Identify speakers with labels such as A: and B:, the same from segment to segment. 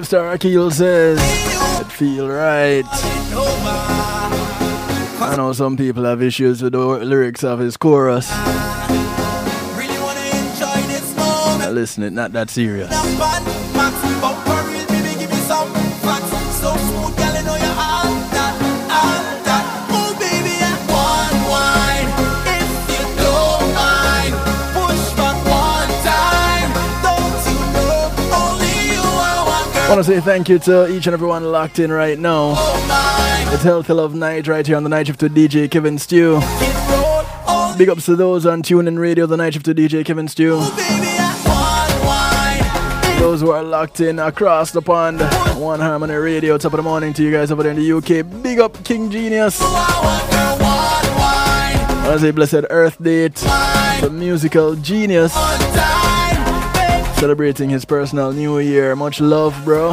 A: Five star Akil says it feel right. I know some people have issues with the lyrics of his chorus. Listen, it's not that serious. Want to say thank you to each and everyone locked in right now. It's Healthy Love Night right here on the night shift to DJ Kevin Stew. Big ups to those on TuneIn Radio, the night shift to DJ Kevin Stew. Those who are locked in across the pond, One Harmony Radio, top of the morning to you guys over there in the UK. Big up King Genius. As a blessed Earth date, the musical genius celebrating his personal new year. Much love, bro.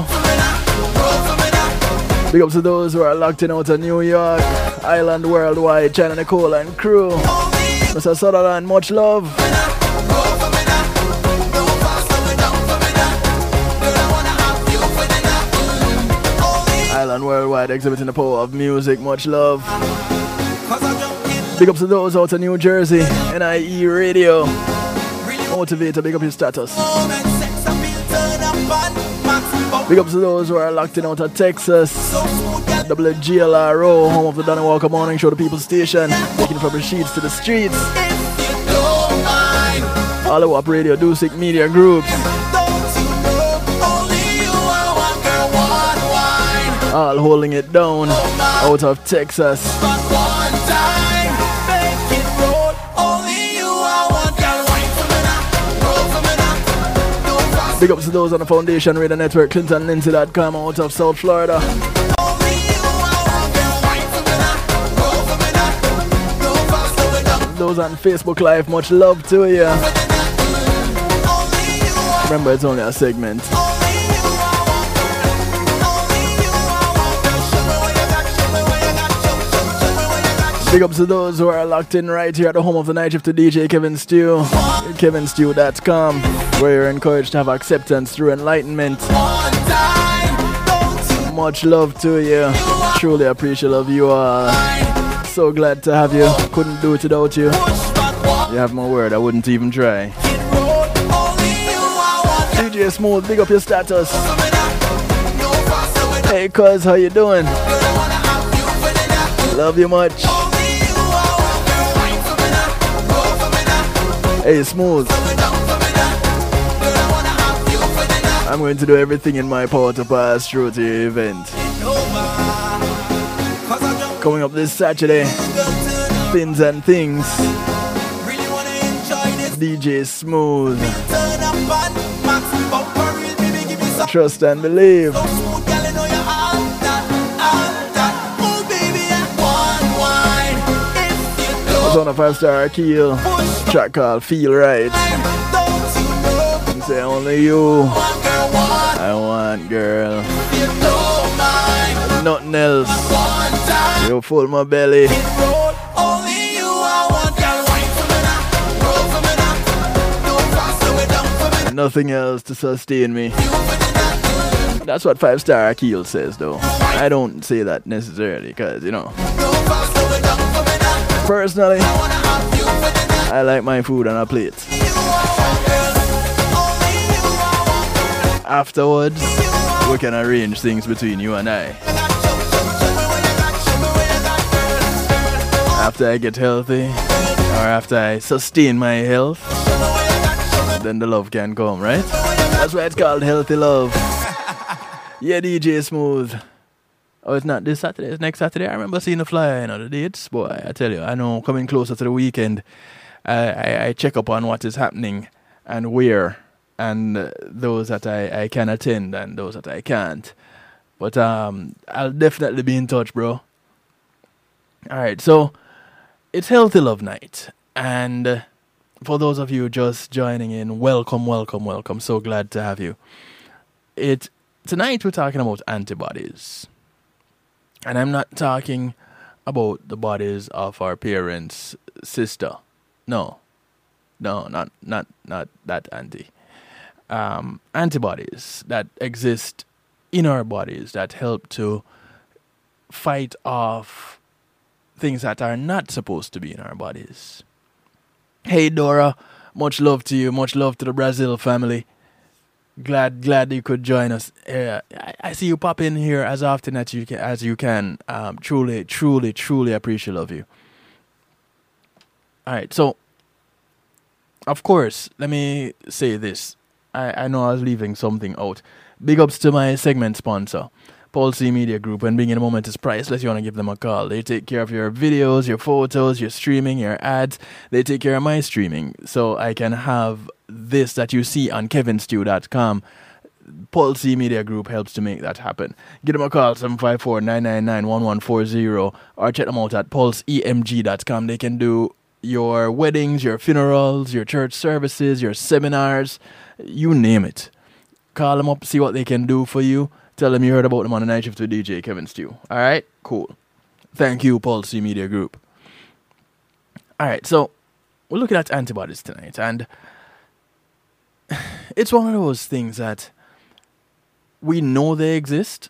A: Big up to those who are locked in out of New York, Island Worldwide, China Nicole and crew. Mr. Sutherland, much love. Island Worldwide exhibiting the power of music, much love. Big up to those out of New Jersey, NIE Radio motivator, big up your status. Big up to those who are locked in out of Texas. WGLRO, home of the Donny Walker Morning Show, the People Station. Taking from the sheets to the streets. All the WAP Radio, Dusik Media Group. All holding it down out of Texas. Big ups to those on the Foundation Radio Network, ClintonLindsay.com out of South Florida. Those on Facebook Live, much love to you. Remember, it's only a segment. Big ups to those who are locked in right here at the home of the night shift to DJ Kevin Stew, kevinstew.com, where you're encouraged to have acceptance through enlightenment. Much love to you. Truly appreciate of you all. So glad to have you. Couldn't do it without you. You have my word, I wouldn't even try. DJ Smooth, big up your status. Hey cuz, how you doing? Love you much. Hey, Smooth. I'm going to do everything in my power to pass through your event. Coming up this Saturday, Things and Things. DJ Smooth. Trust and believe. on a five star Akil track called Feel Right. Say only you I want girl. Nothing else. You full my belly. Nothing else to sustain me. That's what five star Akil says though. I don't say that necessarily because you know Personally, I like my food on a plate. Afterwards, we can arrange things between you and I. After I get healthy, or after I sustain my health, then the love can come, right? That's why it's called healthy love. Yeah, DJ Smooth. Oh, it's not this Saturday. It's next Saturday. I remember seeing the flyer, you know, the dates. Boy, I tell you, I know coming closer to the weekend, I, I, check up on what is happening and where, and uh, those that I, I can attend and those that I can't. But um, I'll definitely be in touch, bro. All right, so it's Healthy Love Night. And uh, for those of you just joining in, welcome, welcome, welcome. So glad to have you. It Tonight we're talking about antibodies. And I'm not talking about the bodies of our parents' sister. No. No, not not not that anti. Um, antibodies that exist in our bodies that help to fight off things that are not supposed to be in our bodies. Hey Dora, much love to you, much love to the Brazil family. Glad glad you could join us. Uh, I, I, see you pop in here as often as you can. As you can. Um, truly, truly, truly appreciate of you. All right, so of course, let me say this. I, I know I was leaving something out. Big ups to my segment sponsor, Pulsey Media Group. When being in a moment is priceless, you want to give them a call. They take care of your videos, your photos, your streaming, your ads. They take care of my streaming, so I can have this that you see on kevinstew.com. Pulsey Media Group helps to make that happen. Give them a call, 754 999 1140, or check them out at pulseemg.com. They can do your weddings, your funerals, your church services, your seminars, you name it. Call them up, see what they can do for you. Tell them you heard about them on the night shift with DJ Kevin Stew. All right, cool. Thank you, Pulse Media Group. All right, so we're looking at antibodies tonight, and it's one of those things that we know they exist,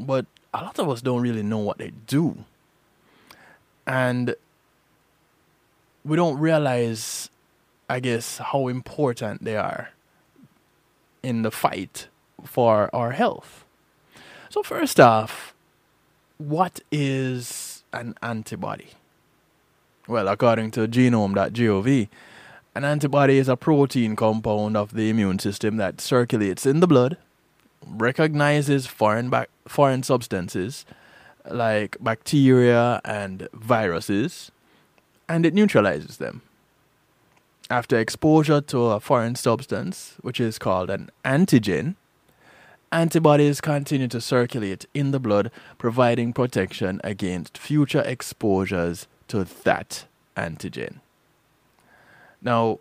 A: but a lot of us don't really know what they do. And we don't realize, I guess, how important they are in the fight for our health. So, first off, what is an antibody? Well, according to genome.gov, an antibody is a protein compound of the immune system that circulates in the blood, recognizes foreign, ba- foreign substances like bacteria and viruses, and it neutralizes them. After exposure to a foreign substance, which is called an antigen, antibodies continue to circulate in the blood, providing protection against future exposures to that antigen. Now,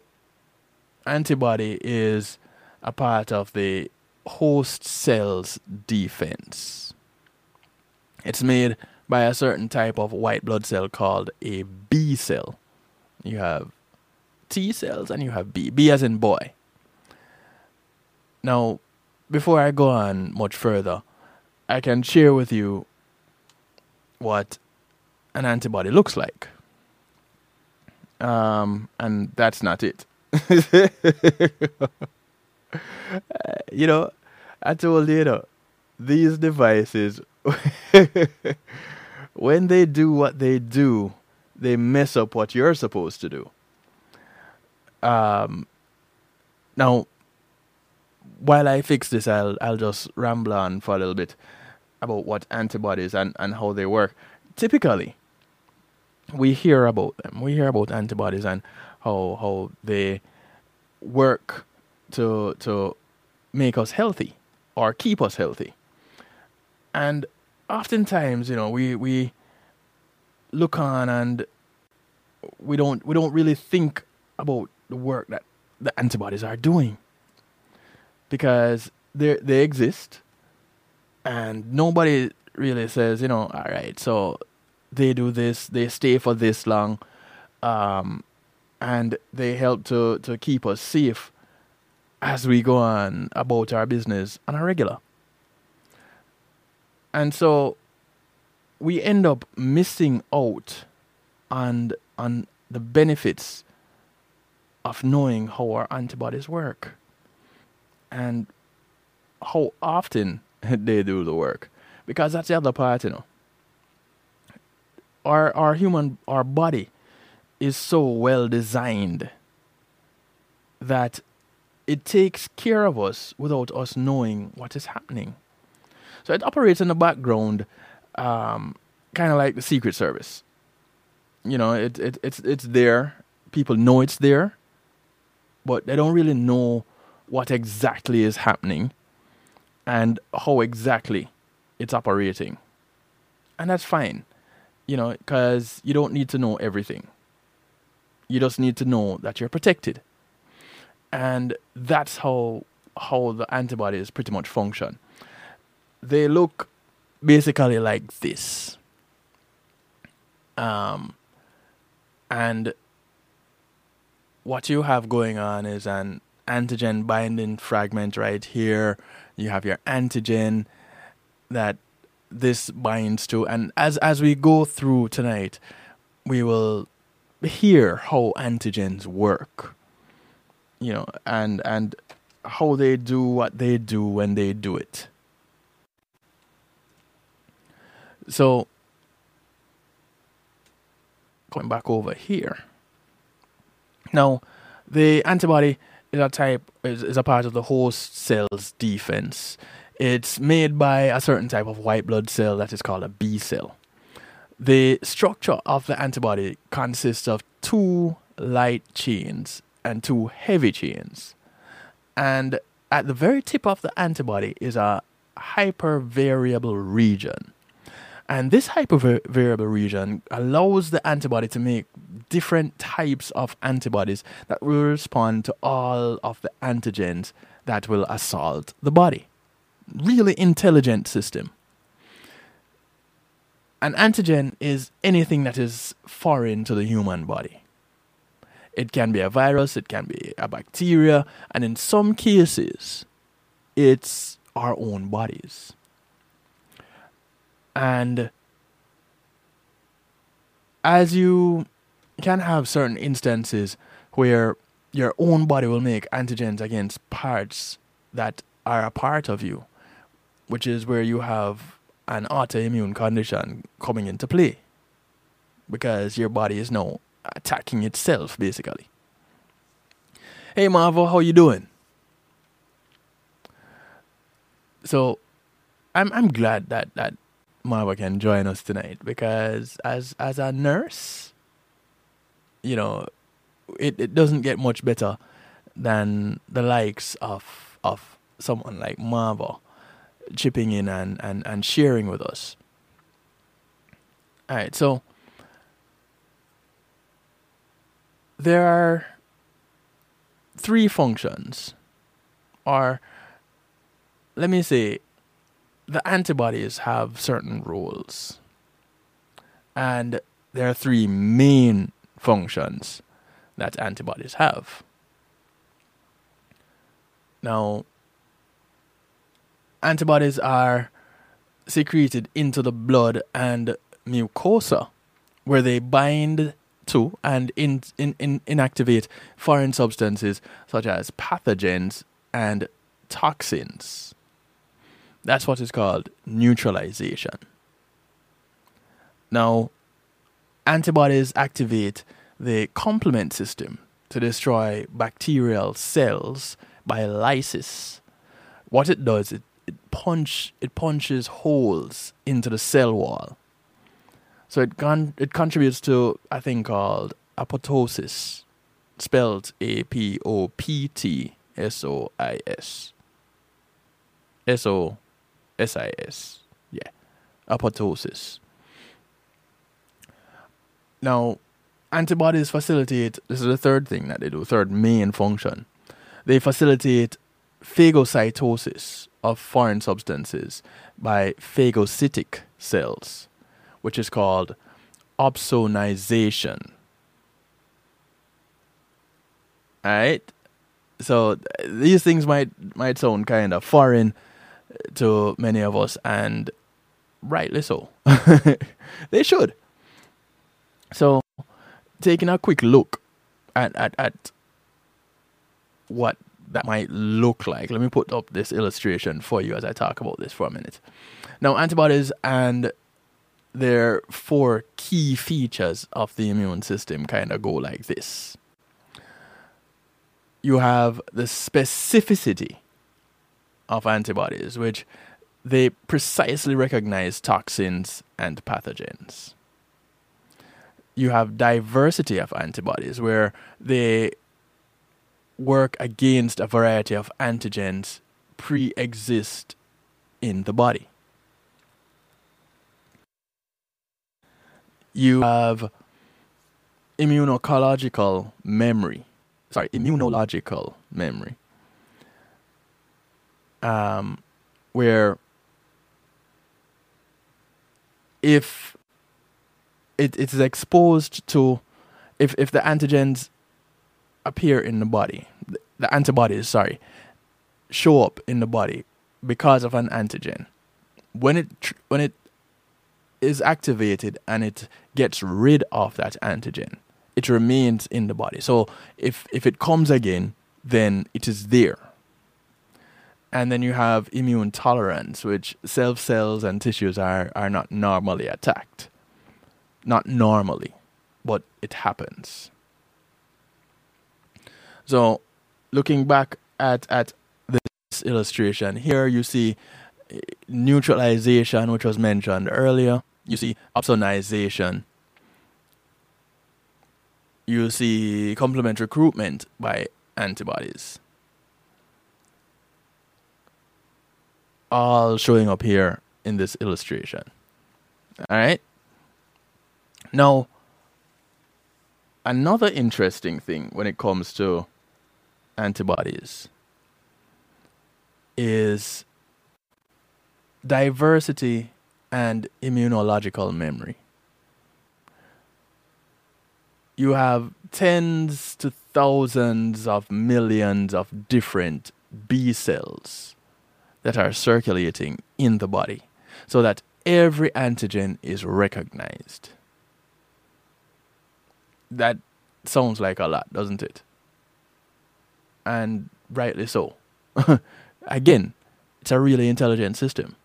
A: antibody is a part of the host cell's defense. It's made by a certain type of white blood cell called a B cell. You have T cells and you have B. B as in boy. Now, before I go on much further, I can share with you what an antibody looks like. Um, and that's not it. you know, I told you, you know, these devices when they do what they do, they mess up what you're supposed to do. Um, now, while I fix this, I'll I'll just ramble on for a little bit about what antibodies and, and how they work. Typically, we hear about them. We hear about antibodies and how how they work to to make us healthy or keep us healthy. And oftentimes, you know, we we look on and we don't we don't really think about the work that the antibodies are doing because they they exist and nobody really says you know all right so they do this they stay for this long um, and they help to to keep us safe as we go on about our business on a regular and so we end up missing out on on the benefits of knowing how our antibodies work and how often they do the work. Because that's the other part you know. Our our human our body is so well designed that it takes care of us without us knowing what is happening so it operates in the background, um, kind of like the Secret Service. You know, it, it it's it's there. People know it's there, but they don't really know what exactly is happening and how exactly it's operating. And that's fine, you know, because you don't need to know everything. You just need to know that you're protected. And that's how how the antibodies pretty much function they look basically like this. Um, and what you have going on is an antigen binding fragment right here you have your antigen that this binds to. And as, as we go through tonight, we will hear how antigens work, you know, and, and how they do what they do when they do it. So, going back over here. Now, the antibody is a type is, is a part of the host cell's defense. It's made by a certain type of white blood cell that is called a B cell. The structure of the antibody consists of two light chains and two heavy chains. And at the very tip of the antibody is a hypervariable region. And this hypervariable region allows the antibody to make different types of antibodies that will respond to all of the antigens that will assault the body. Really intelligent system. An antigen is anything that is foreign to the human body. It can be a virus, it can be a bacteria, and in some cases, it's our own bodies. And as you can have certain instances where your own body will make antigens against parts that are a part of you, which is where you have an autoimmune condition coming into play because your body is now attacking itself basically. Hey Marva, how you doing? So I'm I'm glad that that Marva can join us tonight because as as a nurse, you know, it, it doesn't get much better than the likes of of someone like Marva chipping in and, and, and sharing with us. Alright, so there are three functions or let me say the antibodies have certain roles. And there are three main functions that antibodies have. Now, antibodies are secreted into the blood and mucosa, where they bind to and in, in, in, inactivate foreign substances such as pathogens and toxins. That's what is called neutralization. Now, antibodies activate the complement system to destroy bacterial cells by lysis. What it does, it, it punch it punches holes into the cell wall. So it con- it contributes to a thing called apoptosis, spelled A P O P T S O I S. S O SIS. Yeah. Apoptosis. Now, antibodies facilitate, this is the third thing that they do, third main function. They facilitate phagocytosis of foreign substances by phagocytic cells, which is called opsonization. Alright? So these things might might sound kind of foreign to many of us, and rightly so. they should. So, taking a quick look at, at, at what that might look like, let me put up this illustration for you as I talk about this for a minute. Now, antibodies and their four key features of the immune system kind of go like this. You have the specificity of antibodies, which they precisely recognize toxins and pathogens. You have diversity of antibodies where they work against a variety of antigens pre exist in the body. You have immunological memory. Sorry, immunological memory um, where if it, it is exposed to if if the antigens appear in the body the, the antibodies sorry show up in the body because of an antigen. When it when it is activated and it gets rid of that antigen, it remains in the body. So if if it comes again, then it is there. And then you have immune tolerance, which self cells and tissues are, are not normally attacked. Not normally, but it happens. So looking back at, at this illustration, here you see eh, neutralization, which was mentioned earlier. You see opsonization. You see complement recruitment by antibodies. All showing up here in this illustration. All right. Now, another interesting thing when it comes to antibodies is diversity and immunological memory. You have tens to thousands of millions of different B cells that are circulating in the body so that every antigen is recognized. That sounds like a lot, doesn't it? And rightly so. Again, it's a really intelligent system.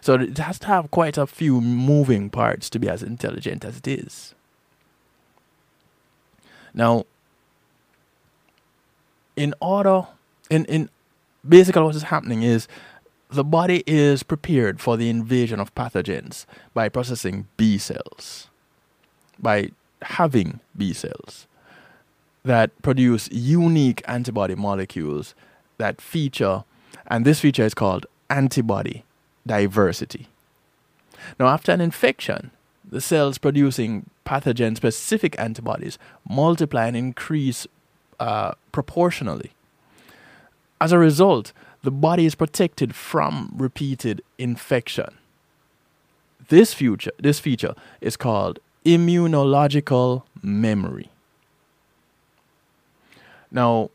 A: So it has to have quite a few moving parts to be as intelligent as it is. Now, in order, in, in basically what is happening is the body is prepared for the invasion of pathogens by processing B cells, by having B cells that produce unique antibody molecules that feature, and this feature is called antibody diversity. Now, after an infection, the cells producing pathogen specific antibodies multiply and increase uh, proportionally. As a result, the body is protected from repeated infection. This, future, this feature is called immunological memory. Now,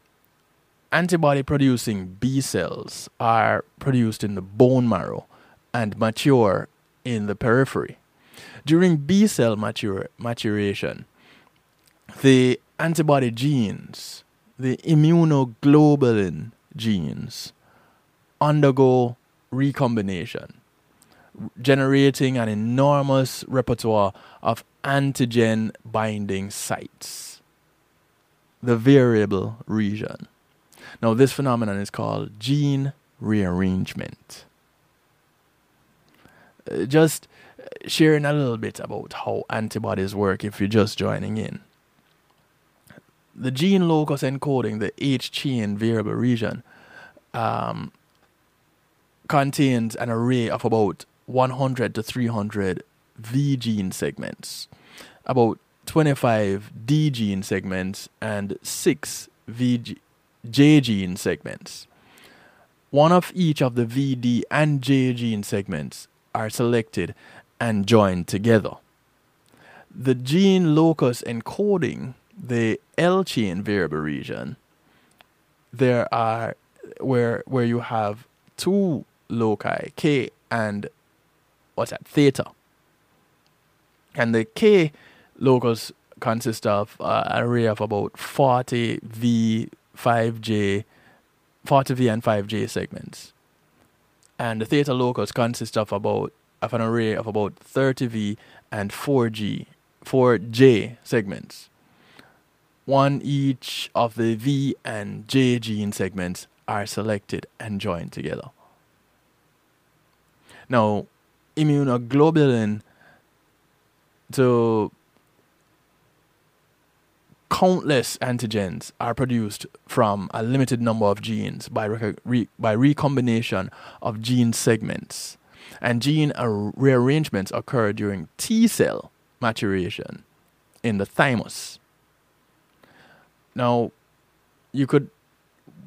A: antibody producing B cells are produced in the bone marrow and mature in the periphery. During B cell maturation, the antibody genes, the immunoglobulin genes, undergo recombination, generating an enormous repertoire of antigen binding sites, the variable region. Now, this phenomenon is called gene rearrangement. Uh, just sharing a little bit about how antibodies work if you're just joining in. The gene locus encoding the H chain variable region um, contains an array of about 100 to 300 V gene segments, about 25 D gene segments, and 6 V J gene segments. One of each of the V, D, and J gene segments are selected and joined together. The gene locus encoding the L chain variable region, there are where where you have two loci, K and what's that, theta. And the K locus consists of uh, an array of about 40 V, 5J, 40V and 5J segments and the theta locus consists of about of an array of about 30V and 4G 4J segments. One each of the V and J gene segments are selected and joined together. Now, immunoglobulin to countless antigens are produced from a limited number of genes by, re- by recombination of gene segments. And gene rearrangements occur during T cell maturation in the thymus. Now, you could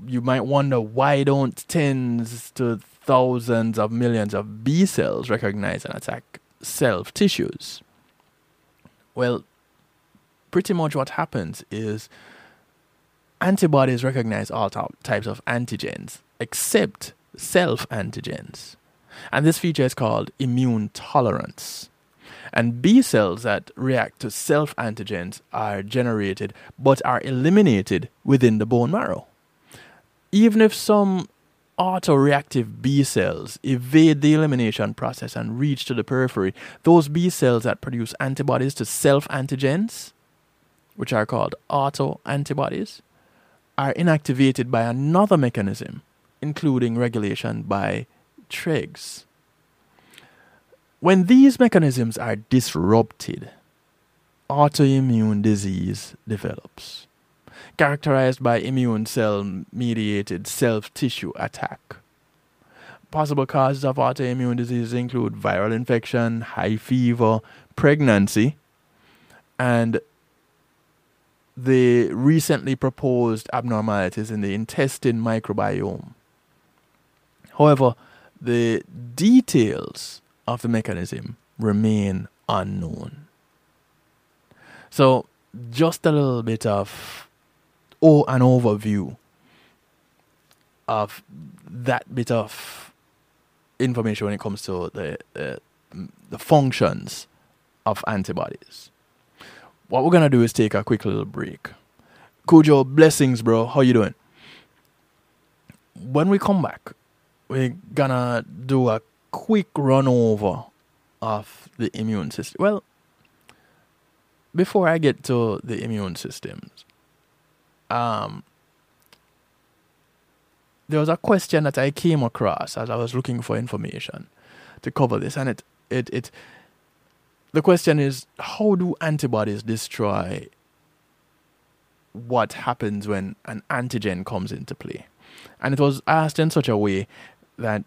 A: you might wonder why don't tens to thousands of millions of B cells recognize and attack self tissues? Well, pretty much what happens is antibodies recognize all types of antigens except self antigens. And this feature is called immune tolerance. And B cells that react to self antigens are generated but are eliminated within the bone marrow. Even if some autoreactive B cells evade the elimination process and reach to the periphery, those B cells that produce antibodies to self antigens, which are called auto antibodies, are inactivated by another mechanism, including regulation by TREGs. When these mechanisms are disrupted, autoimmune disease develops, characterized by immune cell mediated self tissue attack. Possible causes of autoimmune disease include viral infection, high fever, pregnancy, and the recently proposed abnormalities in the intestine microbiome. However, the details of the mechanism remain unknown. So, just a little bit of oh, an overview of that bit of information when it comes to the uh, the functions of antibodies. What we're gonna do is take a quick little break. Cujo, blessings, bro. How you doing? When we come back, we're gonna do a quick run over of the immune system. Well, before I get to the immune systems, um, there was a question that I came across as I was looking for information to cover this, and it it it the question is how do antibodies destroy what happens when an antigen comes into play? And it was asked in such a way that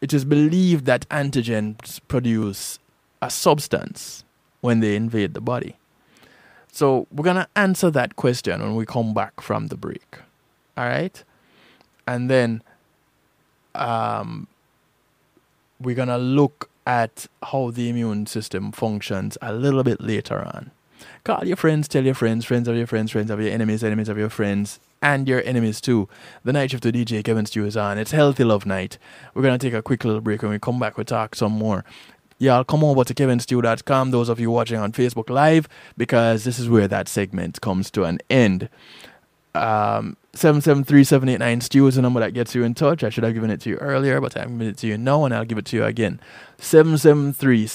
A: it is believed that antigens produce a substance when they invade the body. So we're going to answer that question when we come back from the break. All right? And then um, we're going to look at how the immune system functions a little bit later on. Call your friends, tell your friends, friends of your friends, friends of your enemies, enemies of your friends, and your enemies too. The night shift to DJ Kevin Stew is on. It's Healthy Love Night. We're going to take a quick little break. When we come back, we'll talk some more. Y'all come over to kevinstew.com, those of you watching on Facebook Live, because this is where that segment comes to an end. Um, 773 Stew is the number that gets you in touch. I should have given it to you earlier, but I'm giving it to you now, and I'll give it to you again. 773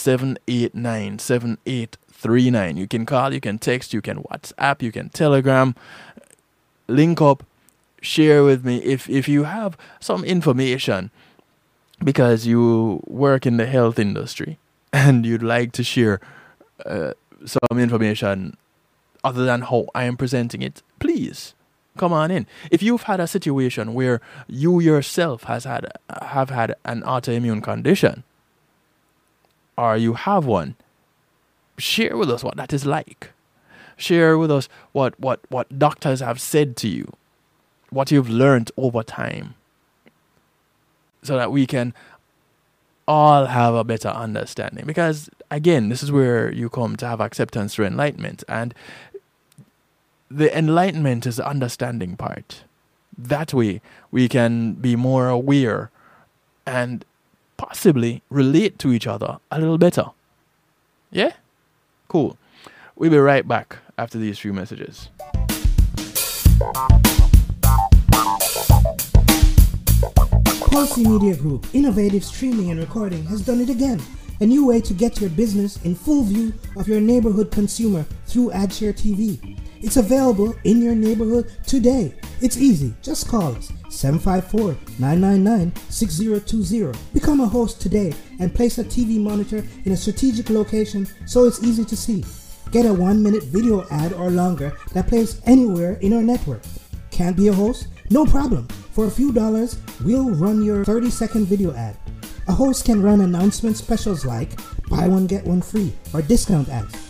A: 789 7839. You can call, you can text, you can WhatsApp, you can Telegram link up, share with me if if you have some information because you work in the health industry and you'd like to share uh, some information other than how I am presenting it, please come on in. If you've had a situation where you yourself has had have had an autoimmune condition or you have one, share with us what that is like share with us what, what, what doctors have said to you, what you've learned over time, so that we can all have a better understanding. Because again, this is where you come to have acceptance through enlightenment. And the enlightenment is the understanding part. That way, we can be more aware and possibly relate to each other a little better. Yeah? Cool. We'll be right back after these few messages.
B: Pulsey Media Group, innovative streaming and recording, has done it again. A new way to get your business in full view of your neighborhood consumer through AdShare TV. It's available in your neighborhood today. It's easy. Just call us 754 999 6020. Become a host today and place a TV monitor in a strategic location so it's easy to see. Get a one minute video ad or longer that plays anywhere in our network. Can't be a host? No problem. For a few dollars, we'll run your 30 second video ad. A host can run announcement specials like buy one get one free or discount ads.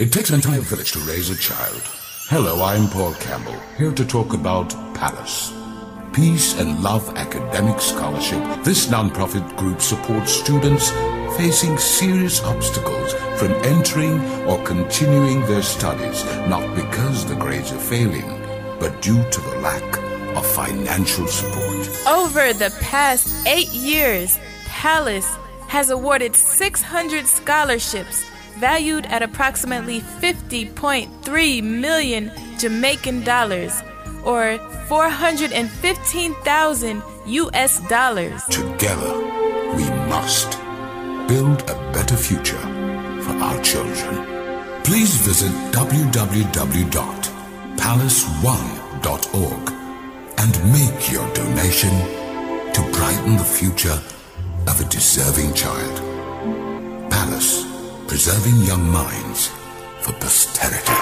C: It takes an entire village to raise a child. Hello, I'm Paul Campbell, here to talk about Palace. Peace and Love Academic Scholarship. This nonprofit group supports students facing serious obstacles from entering or continuing their studies, not because the grades are failing, but due to the lack of financial support.
D: Over the past eight years, Palace has awarded 600 scholarships valued at approximately 50.3 million Jamaican dollars or 415,000 US dollars.
C: Together, we must build a better future for our children. Please visit www.palace1.org and make your donation to brighten the future of a deserving child. Palace, preserving young minds for posterity.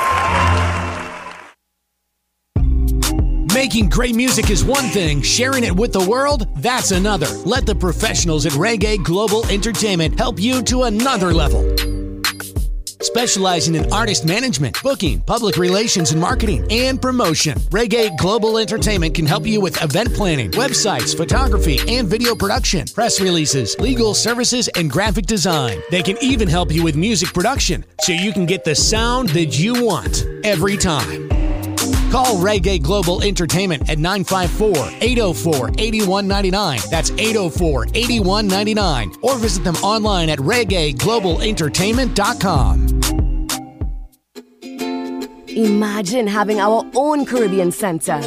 E: Making great music is one thing, sharing it with the world, that's another. Let the professionals at Reggae Global Entertainment help you to another level. Specializing in artist management, booking, public relations and marketing, and promotion, Reggae Global Entertainment can help you with event planning, websites, photography, and video production, press releases, legal services, and graphic design. They can even help you with music production so you can get the sound that you want every time. Call Reggae Global Entertainment at 954 804 8199. That's 804 8199. Or visit them online at reggaeglobalentertainment.com.
F: Imagine having our own Caribbean Center.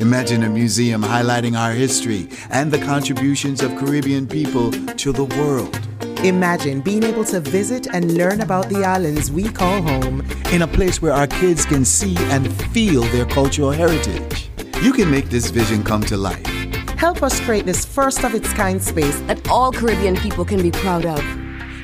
G: Imagine a museum highlighting our history and the contributions of Caribbean people to the world.
H: Imagine being able to visit and learn about the islands we call home
G: in a place where our kids can see and feel their cultural heritage. You can make this vision come to life.
H: Help us create this first of its kind space
F: that all Caribbean people can be proud of.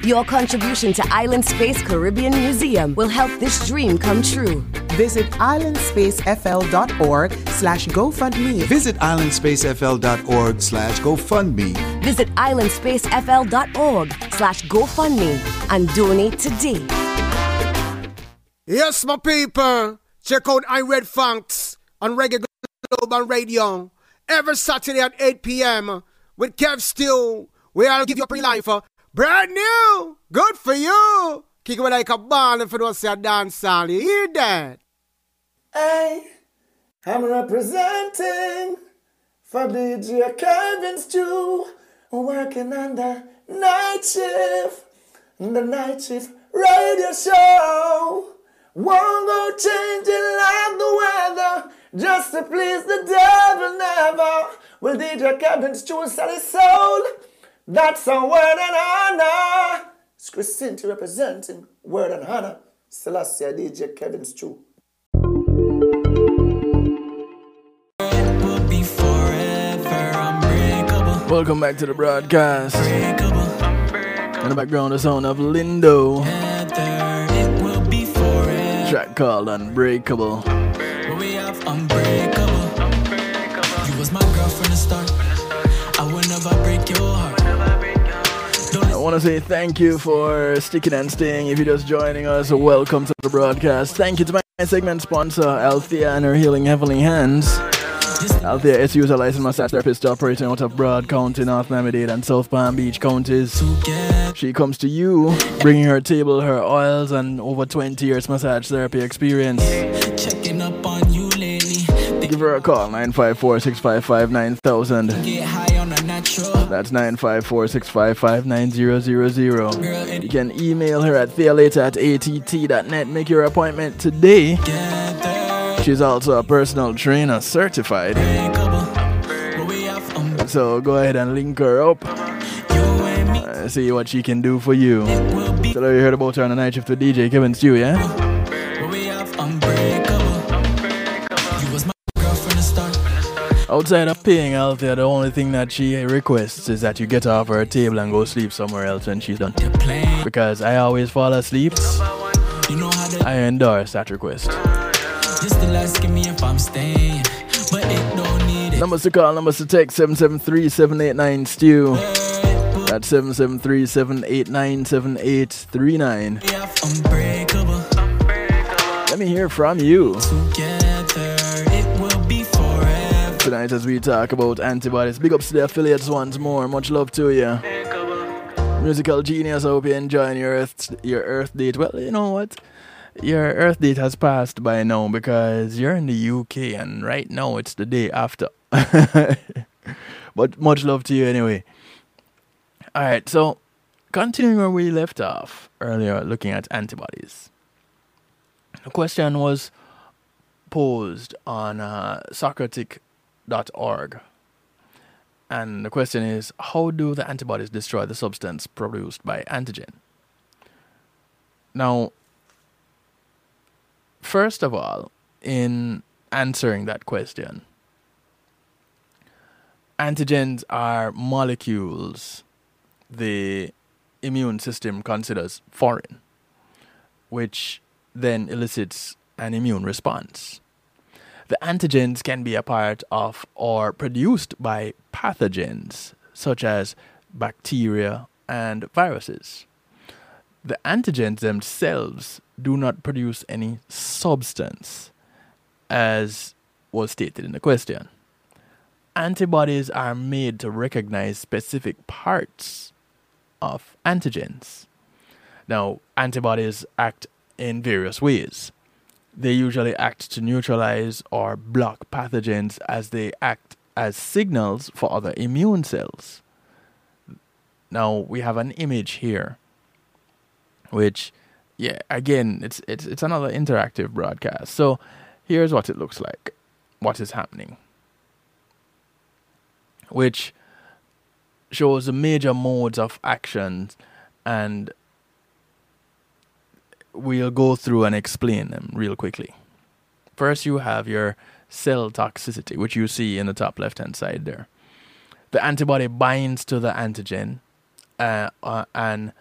F: Your contribution to Island Space Caribbean Museum will help this dream come true.
H: Visit islandspacefl.org slash GoFundMe.
G: Visit islandspacefl.org slash GoFundMe.
F: Visit islandspacefl.org slash GoFundMe and donate today.
I: Yes, my people. Check out I Red Funks on Reggae Global Radio every Saturday at 8 p.m. with Kev Steele. We I'll give you a pre-life. Brand new. Good for you. Kick it like a ball if it was a dance song. You hear that?
J: Hey, I'm representing DJ Kevin Stew, working on the night shift, the night shift radio show. Won't go changing like the weather, just to please the devil never. Will DJ Kevin Stew sell his soul? That's a word and honor. It's Christine representing word and honor. Celestia DJ Kevin Stew.
A: Welcome back to the broadcast. In the background, the sound of Lindo. Track called Unbreakable.
K: We have unbreakable. You was my girl from the start. I will never break your heart.
A: I want to say thank you for sticking and staying. If you're just joining us, welcome to the broadcast. Thank you to my segment sponsor, Althea and her Healing Heavenly Hands. Althea SU is a licensed massage therapist operating out of Broward County, North Miami-Dade, and South Palm Beach counties. She comes to you, bringing her table, her oils, and over 20 years massage therapy experience.
K: Checking up on you lately.
A: Give her a call, 954 655 9000.
K: Get high on a natural.
A: That's 954 655 9000. You can email her at thealater at att.net. Make your appointment today. She's also a personal trainer certified. So go ahead and link her up. Uh, see what she can do for you. So you heard about her on the night shift with DJ Kevin Stew, yeah? Outside of paying there, the only thing that she requests is that you get off her table and go sleep somewhere else when she's done. Because I always fall asleep. I endorse that request.
K: Just still asking me if I'm staying, but it don't need it.
A: Numbers to call, numbers to text 773 789 Stew. That's 773 789 7839.
K: We have unbreakable.
A: Let me hear from you.
K: Together, it will be forever.
A: Tonight, as we talk about antibodies, big ups to the affiliates once more. Much love to you. Musical genius, I hope you're enjoying your Earth, your Earth date. Well, you know what? Your Earth date has passed by now because you're in the UK and right now it's the day after. but much love to you anyway. Alright, so continuing where we left off earlier, looking at antibodies. The question was posed on uh, Socratic.org. And the question is how do the antibodies destroy the substance produced by antigen? Now, first of all, in answering that question, antigens are molecules the immune system considers foreign, which then elicits an immune response. The antigens can be a part of or produced by pathogens such as bacteria and viruses. The antigens themselves do not produce any substance, as was stated in the question. Antibodies are made to recognize specific parts of antigens. Now, antibodies act in various ways. They usually act to neutralize or block pathogens as they act as signals for other immune cells. Now we have an image here, which, yeah, again, it's it's it's another interactive broadcast. So here's what it looks like. What is happening? Which shows the major modes of actions and we'll go through and explain them real quickly. First, you have your cell toxicity, which you see in the top left hand side there. The antibody binds to the antigen uh, uh, and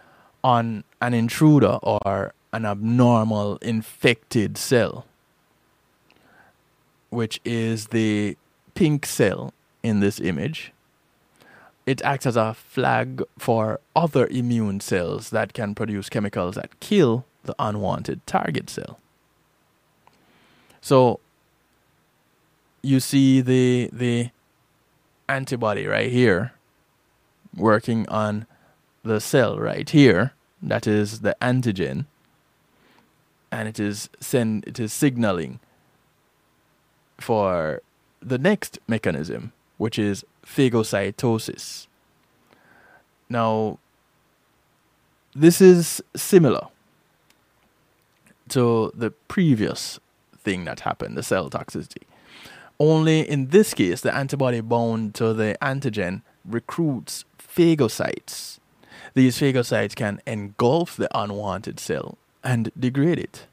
A: on an intruder or an abnormal infected cell, which is the pink cell in this image. It acts as a flag for other immune cells that can produce chemicals that kill the unwanted target cell. So you see the the antibody right here working on the cell right here that is the antigen and it is send it is signaling for the next mechanism which is phagocytosis now this is similar to the previous thing that happened, the cell toxicity. Only in this case, the antibody bound to the antigen recruits phagocytes. These phagocytes can engulf the unwanted cell and degrade it.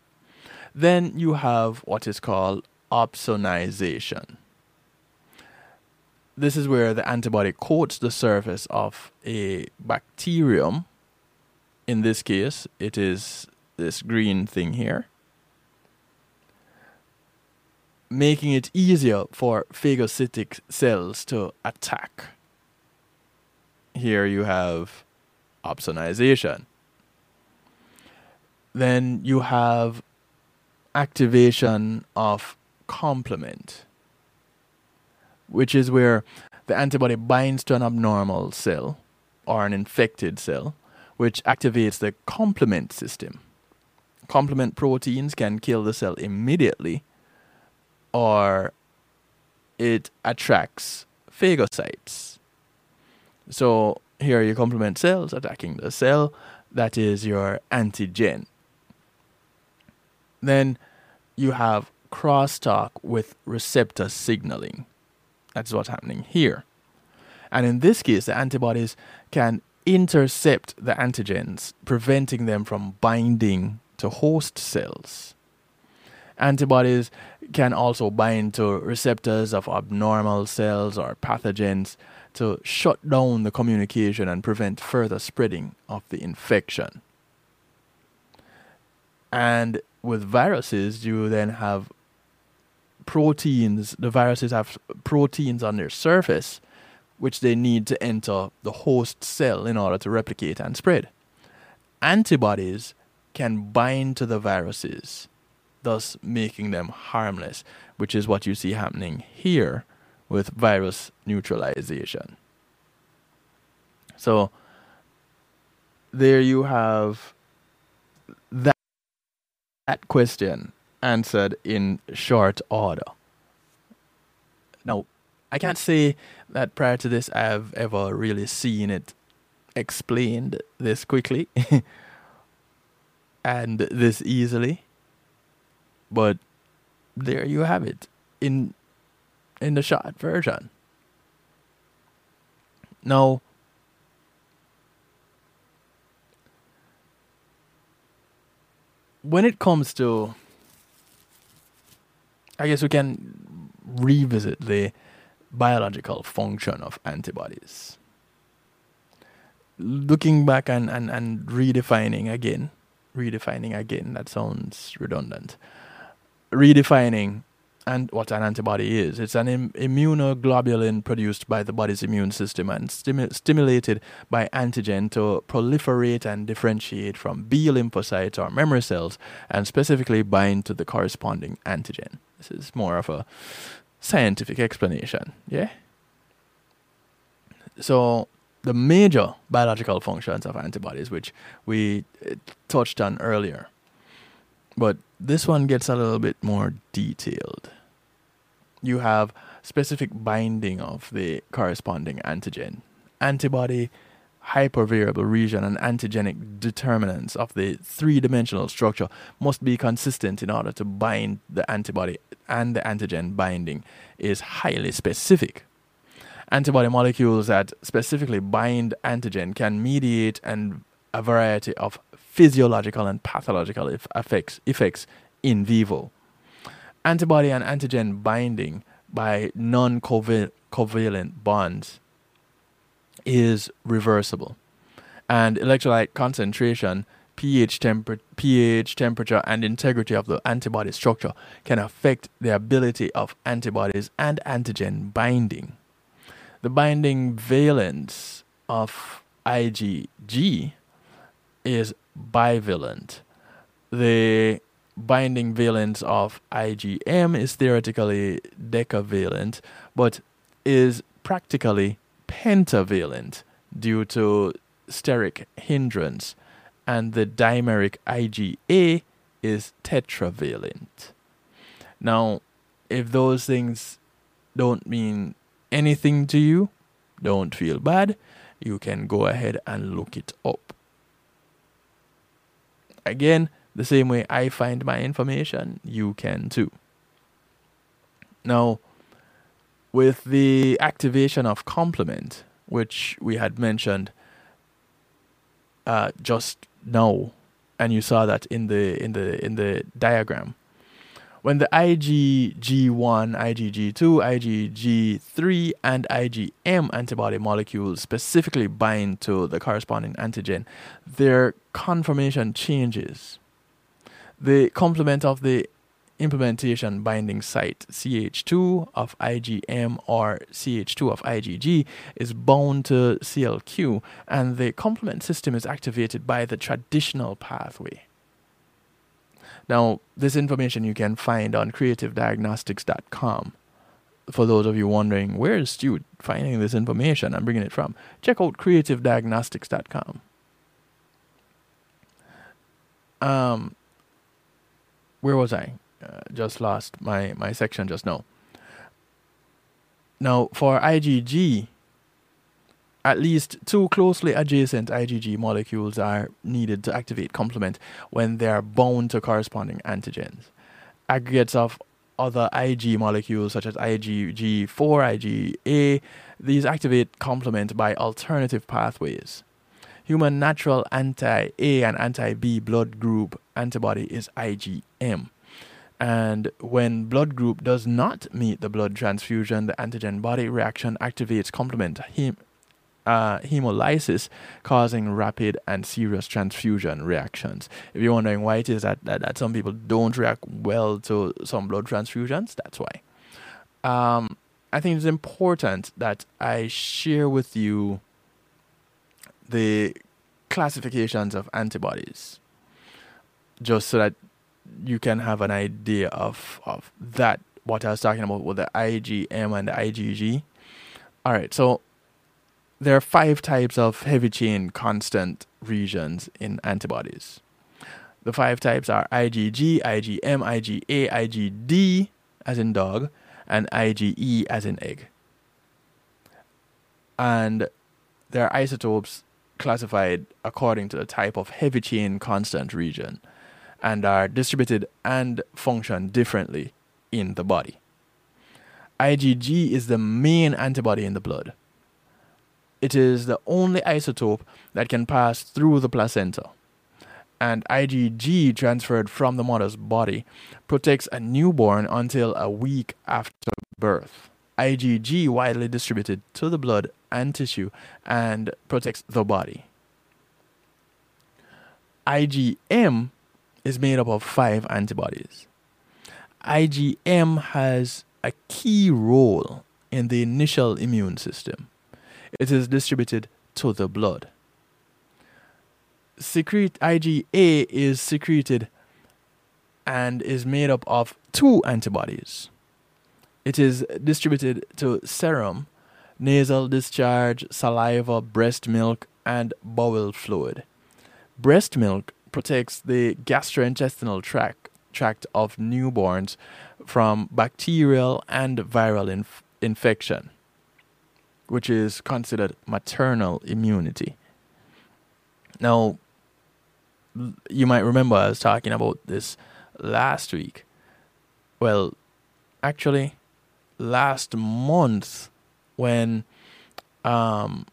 A: Then you have what is called opsonization. This is where the antibody coats the surface of a bacterium. In this case, it is this green thing here, making it easier for phagocytic cells to attack. Here you have opsonization. Then you have activation of complement, which is where the antibody binds to an abnormal cell or an infected cell, which activates the complement system complement proteins can kill the cell immediately, or it attracts phagocytes. So here are your complement cells attacking the cell that is your antigen. Then you have crosstalk with receptor signaling. That's what's happening here. And in this case, the antibodies can intercept the antigens, preventing them from binding to host cells. Antibodies can also bind to receptors of abnormal cells or pathogens to shut down the communication and prevent further spreading of the infection. And with viruses, you then have proteins. The viruses have proteins on their surface, which they need to enter the host cell in order to replicate and spread. Antibodies can bind to the viruses thus making them harmless, which is what you see happening here with virus neutralization. So there you have that, that question answered in short order. Now, I can't say that prior to this I've ever really seen it explained this quickly and this easily. But there you have it in in the short version. Now when it comes to I guess we can revisit the biological function of antibodies. Looking back and, and, and redefining again, redefining again, that sounds redundant. Redefining and what an antibody is. It's an Im- immunoglobulin produced by the body's immune system and stimu- stimulated by antigen to proliferate and differentiate from B lymphocytes or memory cells and specifically bind to the corresponding antigen. This is more of a scientific explanation, yeah? So, the major biological functions of antibodies, which we uh, touched on earlier, but this one gets a little bit more detailed. You have specific binding of the corresponding antigen, antibody, hypervariable region, and antigenic determinants of the three dimensional structure must be consistent in order to bind the antibody, and the antigen binding is highly specific. Antibody molecules that specifically bind antigen can mediate and a variety of physiological and pathological effects, effects in vivo. Antibody and antigen binding by non covalent bonds is reversible. And electrolyte concentration, pH, temper- pH, temperature, and integrity of the antibody structure can affect the ability of antibodies and antigen binding. The binding valence of IgG is bivalent. The binding valence of IgM is theoretically decavalent, but is practically pentavalent due to steric hindrance, and the dimeric IgA is tetravalent. Now, if those things don't mean anything to you, don't feel bad. You can go ahead and look it up. Again, the same way I find my information, you can too. Now, with the activation of complement, which we had mentioned uh, just now, and you saw that in the in the in the diagram, when the IgG1, IgG2, IgG3, and IgM antibody molecules specifically bind to the corresponding antigen, their conformation changes. The complement of the implementation binding site CH2 of IgM or CH2 of IgG is bound to CLQ, and the complement system is activated by the traditional pathway. Now, this information you can find on creativediagnostics.com. For those of you wondering, where is Stu finding this information I'm bringing it from? Check out creativediagnostics.com. Um, where was I? Uh, just lost my, my section just now. Now, for IgG, at least two closely adjacent IgG molecules are needed to activate complement when they are bound to corresponding antigens. Aggregates of other Ig molecules such as IgG4, IgA, these activate complement by alternative pathways. Human natural anti A and anti B blood group antibody is IgM. And when blood group does not meet the blood transfusion, the antigen body reaction activates complement uh, hemolysis, causing rapid and serious transfusion reactions. If you're wondering why it is that, that, that some people don't react well to some blood transfusions, that's why. Um, I think it's important that I share with you the classifications of antibodies, just so that you can have an idea of of that what I was talking about with the IgM and the IgG. All right, so there are five types of heavy chain constant regions in antibodies. The five types are IgG, IgM, IgA, IgD as in dog, and IgE as in egg. And there are isotopes classified according to the type of heavy chain constant region and are distributed and function differently in the body. IgG is the main antibody in the blood. It is the only isotope that can pass through the placenta. And IgG transferred from the mother's body protects a newborn until a week after birth. IgG widely distributed to the blood and tissue and protects the body. IgM is made up of five antibodies. IgM has a key role in the initial immune system. It is distributed to the blood. Secrete IgA is secreted and is made up of two antibodies. It is distributed to serum, nasal discharge, saliva, breast milk, and bowel fluid. Breast milk protects the gastrointestinal tract, tract of newborns from bacterial and viral inf- infection, which is considered maternal immunity. Now, you might remember I was talking about this last week. Well, actually, last month when um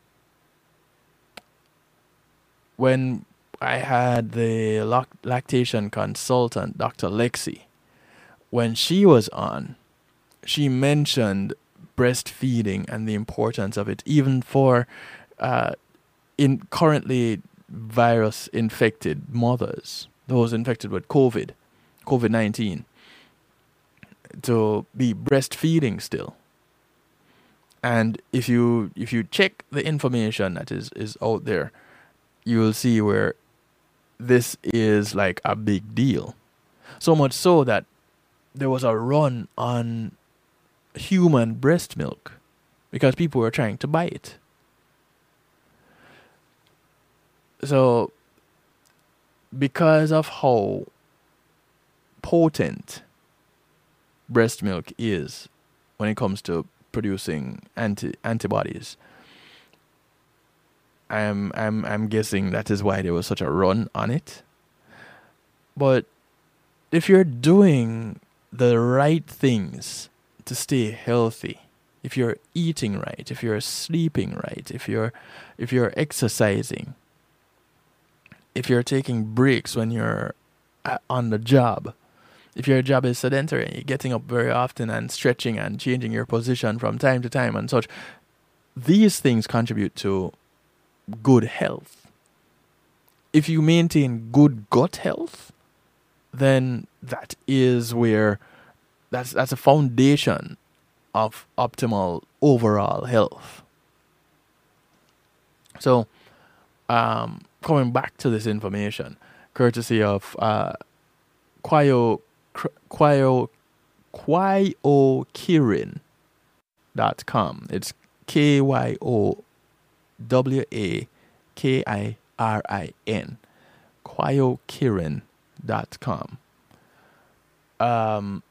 A: when I had the lactation consultant, Dr. Lexi, when she was on, she mentioned breastfeeding and the importance of it, even for uh, in currently virus infected mothers, those infected with COVID, COVID 19, to be breastfeeding still. And if you if you check the information that is, is out there, you will see where this is like a big deal. So much so that there was a run on human breast milk because people were trying to buy it. So, because of how potent breast milk is when it comes to producing anti antibodies, I'm I'm I'm guessing that is why there was such a run on it. But if you're doing the right things to stay healthy, if you're eating right, if you're sleeping right, if you're if you're exercising, if you're taking breaks when you're uh, on the job, if your job is sedentary, you're getting up very often and stretching and changing your position from time to time and such, these things contribute to good health. If you maintain good gut health, then that is where that's that's a foundation of optimal overall health. So, um, coming back to this information, courtesy of uh, Kwyo, Kwyo, Kwyokirin.com. It's K Y O W A K I R I N, kyowakirin.com. Um,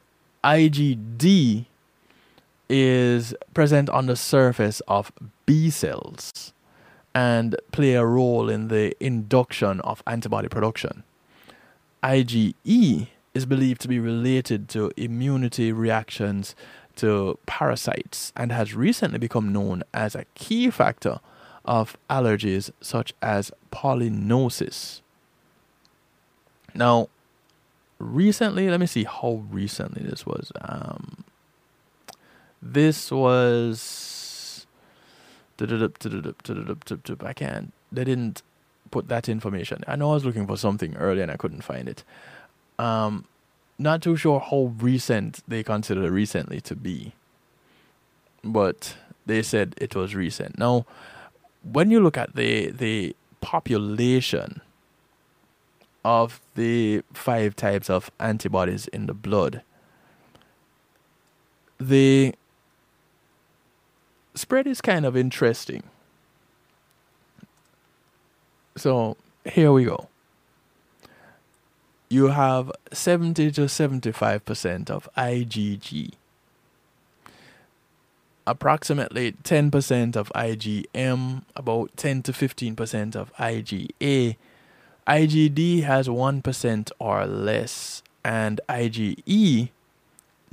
A: IgD is present on the surface of B cells and play a role in the induction of antibody production. IgE is believed to be related to immunity reactions to parasites and has recently become known as a key factor of allergies such as pollinosis. Now, recently, let me see how recently this was. Um, this was. I can't. They didn't put that information. I know I was looking for something earlier and I couldn't find it. Um, not too sure how recent they consider recently to be, but they said it was recent. Now, when you look at the the population of the five types of antibodies in the blood, the spread is kind of interesting. So here we go. You have 70 to 75% of IgG, approximately 10% of IgM, about 10 to 15% of IgA. IgD has 1% or less, and IgE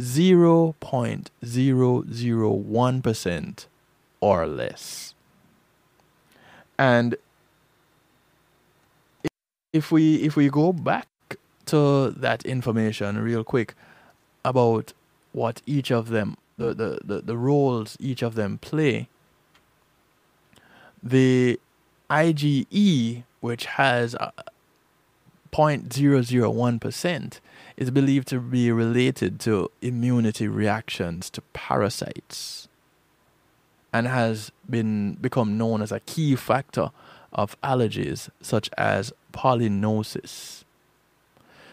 A: 0.001% or less. And if we if we go back to that information real quick about what each of them the, the, the, the roles each of them play the IgE which has uh, a 0.001% is believed to be related to immunity reactions to parasites and has been become known as a key factor of allergies such as pollinosis.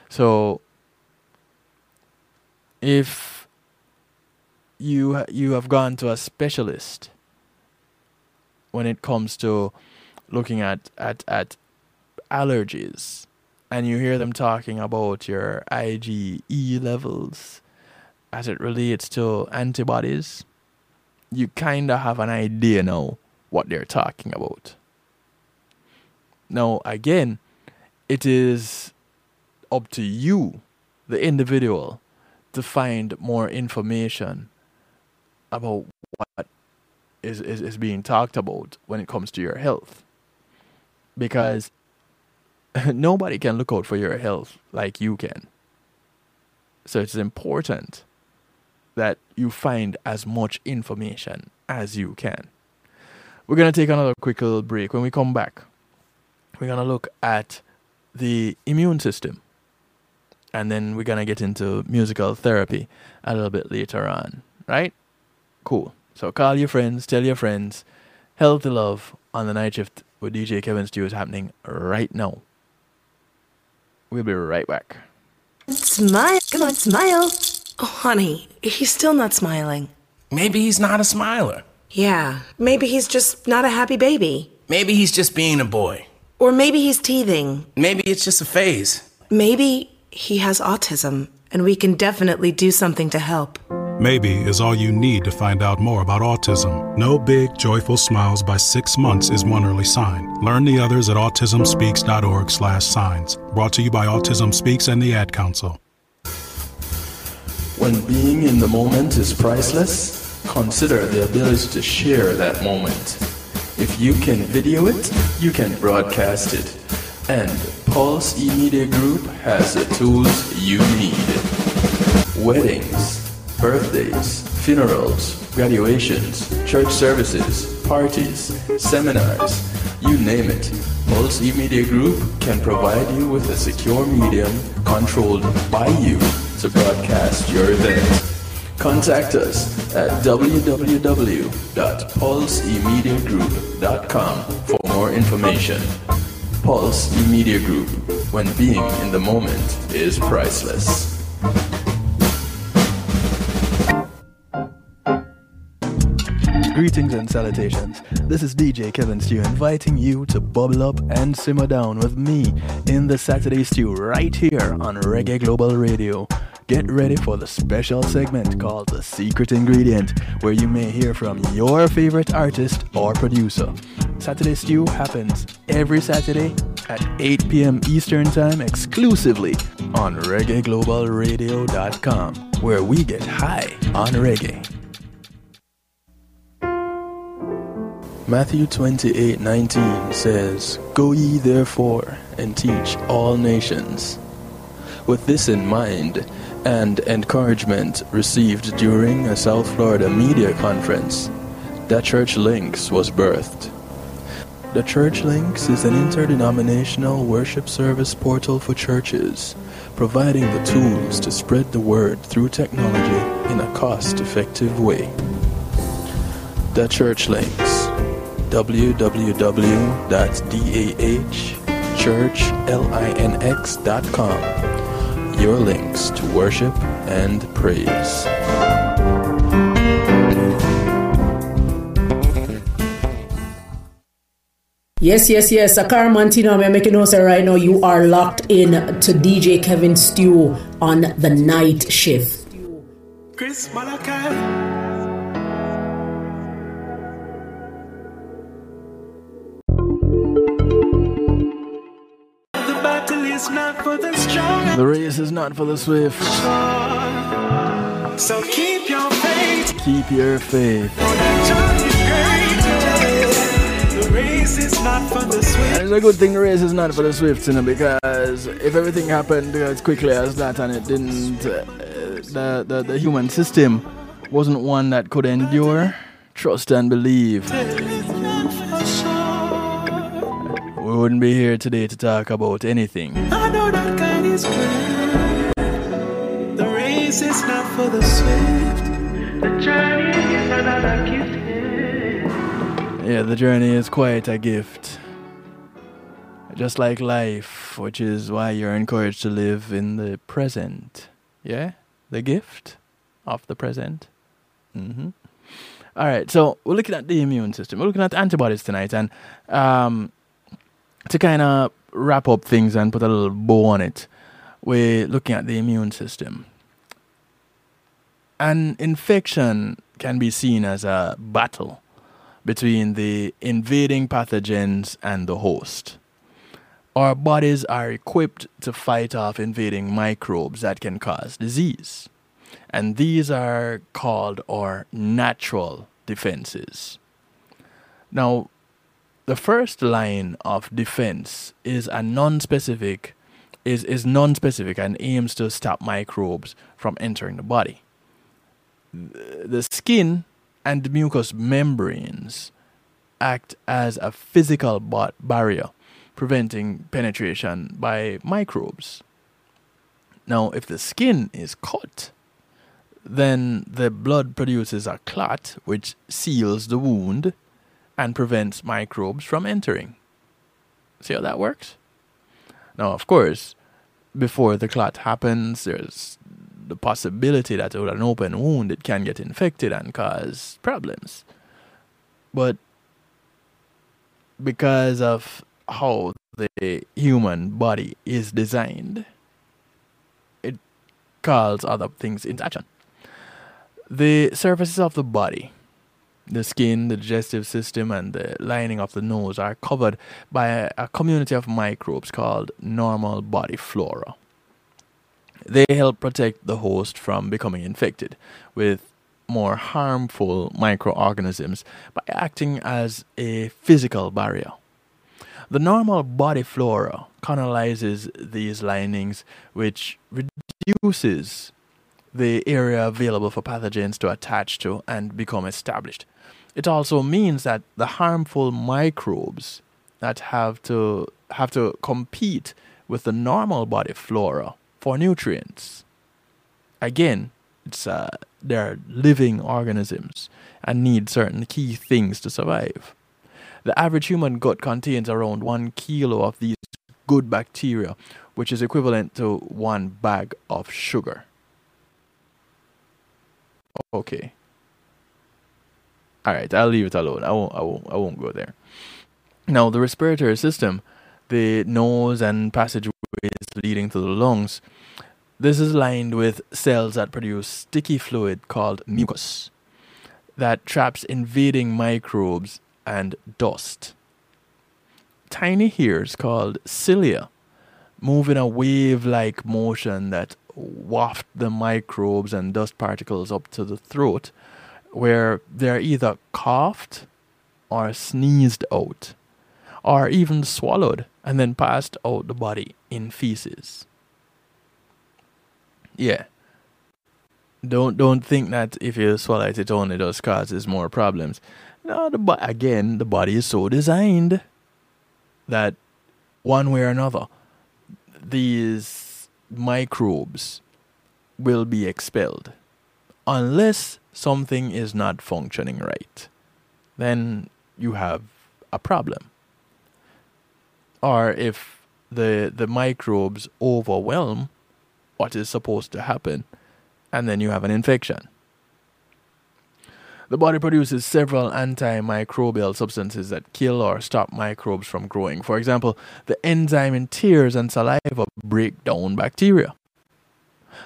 A: So if you you have gone to a specialist when it comes to looking at at at allergies and you hear them talking about your IgE levels as it relates to antibodies you kind of have an idea now what they're talking about. Now, again, it is up to you, the individual, to find more information about what is, is, is being talked about when it comes to your health. Because nobody can look out for your health like you can. So it's important that you find as much information as you can. We're going to take another quick little break. When we come back, we're going to look at the immune system. And then we're going to get into musical therapy a little bit later on. Right? Cool. So call your friends, tell your friends. Healthy Love on the night shift with DJ Kevin Stew is happening right now. We'll be right back.
L: Smile. Come on, smile. Oh, honey, he's still not smiling.
M: Maybe he's not a smiler.
L: Yeah, maybe he's just not a happy baby.
M: Maybe he's just being a boy.
L: Or maybe he's teething.
M: Maybe it's just a phase.
L: Maybe he has autism, and we can definitely do something to help.
N: Maybe is all you need to find out more about autism. No big, joyful smiles by six months is one early sign. Learn the others at autismspeaks.org slash signs. Brought to you by Autism Speaks and the Ad Council.
A: When being in the moment is priceless, consider the ability to share that moment. If you can video it, you can broadcast it. And Pulsey Media Group has the tools you need. Weddings, birthdays, funerals, graduations, church services, parties, seminars, you name it. Pulsey Media Group can provide you with a secure medium controlled by you to broadcast your event. Contact us at www.pulsemediagroup.com for more information. Pulsey Media Group, when being in the moment is priceless. Greetings and salutations. This is DJ Kevin Stew inviting you to bubble up and simmer down with me in the Saturday Stew right here on Reggae Global Radio. Get ready for the special segment called The Secret Ingredient, where you may hear from your favorite artist or producer. Saturday Stew happens every Saturday at 8 p.m. Eastern Time exclusively on ReggaeGlobalRadio.com, where we get high on reggae. Matthew 28:19 says, "Go ye therefore and teach all nations." With this in mind, and encouragement received during a South Florida media conference, The Church Links was birthed. The Church Links is an interdenominational worship service portal for churches, providing the tools to spread the word through technology in a cost effective way. The Church Links www.dahchurch.org
O: churchlinx.com. Your links to worship and praise.
P: Yes, yes, yes. Akar Mantino, I'm making notes right now. You are locked in to DJ Kevin Stew on the night shift.
K: Chris Malachi.
A: The race is not for the swift.
K: So keep your faith.
A: Keep your faith.
K: The race is not for the swift.
A: And it's a good thing the race is not for the swift, you know, because if everything happened as quickly as that and it didn't, uh, the, the, the human system wasn't one that could endure, trust and believe. Wouldn't be here today to talk about anything.
K: I know that God is great. The race is not for the swift. The journey is another gift.
A: Yeah, the journey is quite a gift. Just like life, which is why you're encouraged to live in the present. Yeah? The gift of the present. Mm-hmm. All right, so we're looking at the immune system. We're looking at antibodies tonight, and um, to kind of wrap up things and put a little bow on it, we're looking at the immune system. An infection can be seen as a battle between the invading pathogens and the host. Our bodies are equipped to fight off invading microbes that can cause disease. And these are called our natural defenses. Now, the first line of defense is a non-specific is, is non-specific and aims to stop microbes from entering the body. The skin and mucous membranes act as a physical barrier, preventing penetration by microbes. Now, if the skin is cut, then the blood produces a clot which seals the wound and prevents microbes from entering. See how that works? Now, of course, before the clot happens, there's the possibility that with an open wound it can get infected and cause problems. But because of how the human body is designed, it calls other things into action. The surfaces of the body, the skin, the digestive system, and the lining of the nose are covered by a, community of microbes called normal body flora. They help protect the host from becoming infected with more harmful microorganisms by acting as a physical barrier. The normal body flora colonizes these linings, which reduces the area available for pathogens to attach to and become established. It also means that the harmful microbes that have to have to compete with the normal body flora for nutrients. Again, it's uh, they're living organisms and need certain key things to survive. The average human gut contains around one kilo of these good bacteria, which is equivalent to one bag of sugar. Okay. All right, I'll leave it alone. I won't. I won't. I won't go there. Now, the respiratory system, the nose and passageways leading to the lungs, this is lined with cells that produce sticky fluid called mucus that traps invading microbes and dust. Tiny hairs called cilia move in a wave like motion that waft the microbes and dust particles up to the throat, where they're either coughed or sneezed out, or even swallowed and then passed out the body in feces yeah. Don't don't think that if you swallow it, it only does causes more problems. No, the again, the body is so designed that one way or another, these microbes will be expelled unless something is not functioning right. Then you have a problem. Or if the the microbes overwhelm what is supposed to happen, and then you have an infection. The body produces several antimicrobial substances that kill or stop microbes from growing. For example, the enzyme in tears and saliva break down bacteria.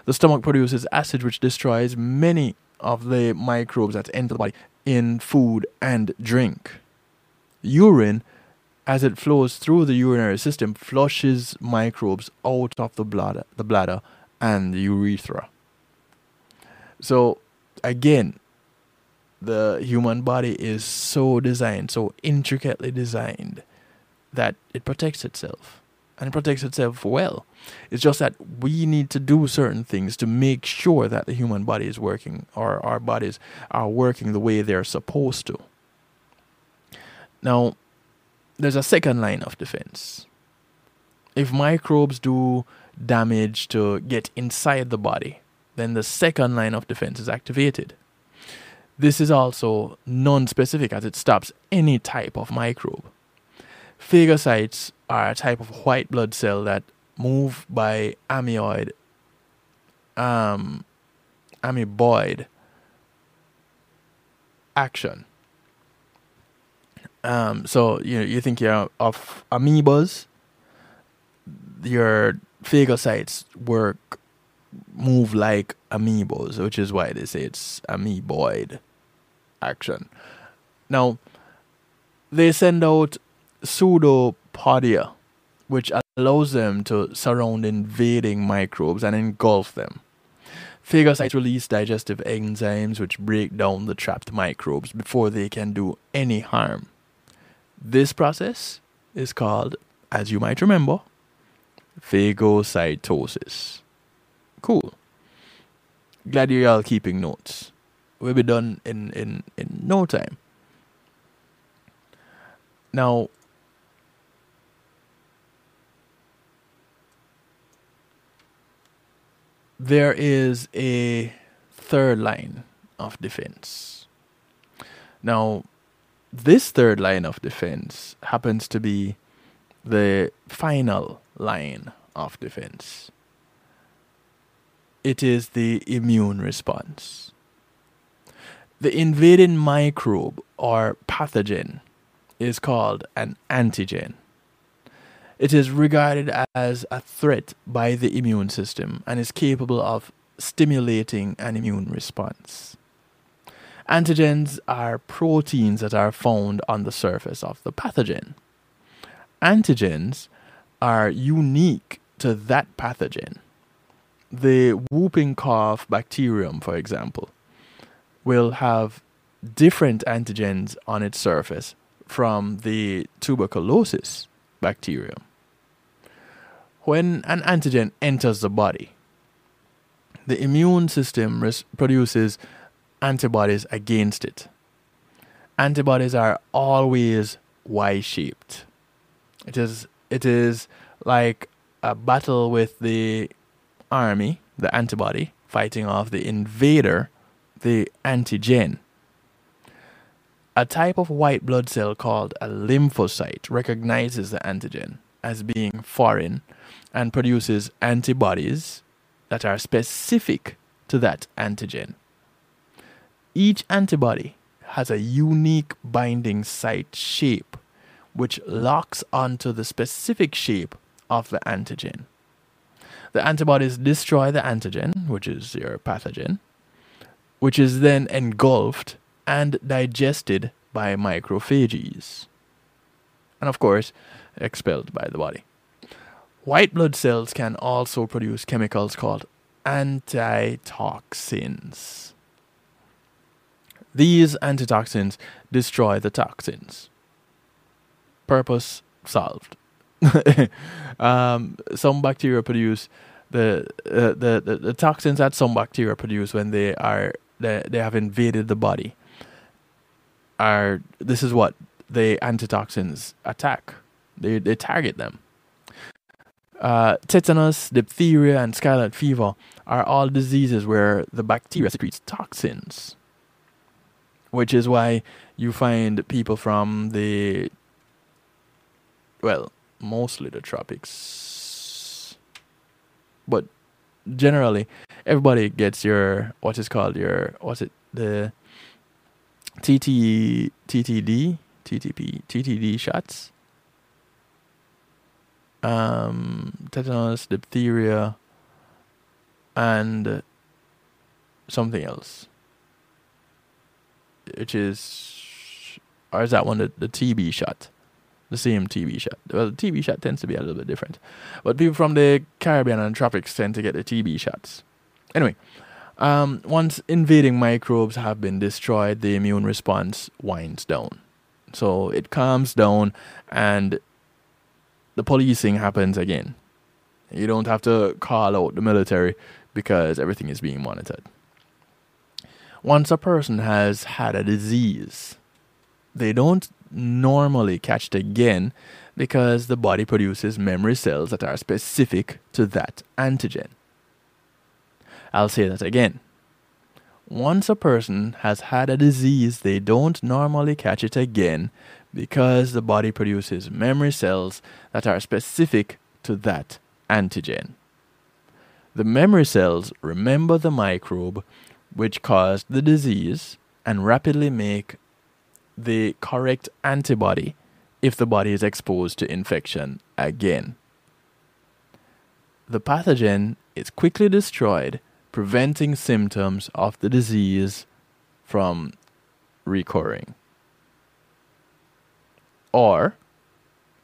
A: The stomach produces acid which destroys many of the microbes that enter the body in food and drink. Urine, as it flows through the urinary system, flushes microbes out of the bladder, the bladder and the urethra. So, again, the human body is so designed, so intricately designed, that it protects itself. And it protects itself well. It's just that we need to do certain things to make sure that the human body is working, or our bodies are working the way they're supposed to. Now, there's a second line of defense. If microbes do damage to get inside the body, then the second line of defense is activated. This is also non specific as it stops any type of microbe. Phagocytes are a type of white blood cell that move by amyloid, um, amoeboid action. Um, so you know, you think you're of amoebas, your phagocytes work move like amoebas, which is why they say it's amoeboid action. Now, they send out pseudopodia, which allows them to surround invading microbes and engulf them. Phagocytes release digestive enzymes which break down the trapped microbes before they can do any harm. This process is called, as you might remember, phagocytosis. Cool. Glad you're all keeping notes. We'll be done in, in, in no time. Now, there is a third line of defense. Now, this third line of defense happens to be the final line of defense. It is the immune response. The invading microbe or pathogen is called an antigen. It is regarded as a threat by the immune system and is capable of stimulating an immune response. Antigens are proteins that are found on the surface of the pathogen. Antigens are unique to that pathogen. The whooping cough bacterium, for example, will have different antigens on its surface from the tuberculosis bacterium. When an antigen enters the body, the immune system produces antibodies against it. Antibodies are always Y shaped. It is it is like a battle with the army, the antibody, fighting off the invader, the antigen. A type of white blood cell called a lymphocyte recognizes the antigen as being foreign and produces antibodies that are specific to that antigen. Each antibody has a unique binding site shape which locks onto the specific shape of the antigen. The antibodies destroy the antigen, which is your pathogen, which is then engulfed and digested by macrophages. And of course, expelled by the body. White blood cells can also produce chemicals called antitoxins. These antitoxins destroy the toxins. Purpose solved. um, some bacteria produce the, uh, the, the the toxins that some bacteria produce when they are they, they have invaded the body are this is what the antitoxins attack. They they target them. Uh, tetanus, diphtheria, and scarlet fever are all diseases where the bacteria secretes toxins, which is why you find people from the well, mostly the tropics. But generally, everybody gets your what is called your what's it the TT TTD TTP TTD shots. Um, tetanus, diphtheria, and something else, which is or is that one the, the TB shot? The same TB shot. Well, the TB shot tends to be a little bit different, but people from the Caribbean and tropics tend to get the TB shots. Anyway, um, once invading microbes have been destroyed, the immune response winds down. So it calms down and the policing happens again. You don't have to call out the military because everything is being monitored. Once a person has had a disease, they don't normally catch it again because the body produces memory cells that are specific to that antigen. I'll say that again. Once a person has had a disease, they don't normally catch it again because the body produces memory cells that are specific to that antigen. The memory cells remember the microbe which caused the disease and rapidly make the correct antibody if the body is exposed to infection again. The pathogen is quickly destroyed, preventing symptoms of the disease from recurring. Or,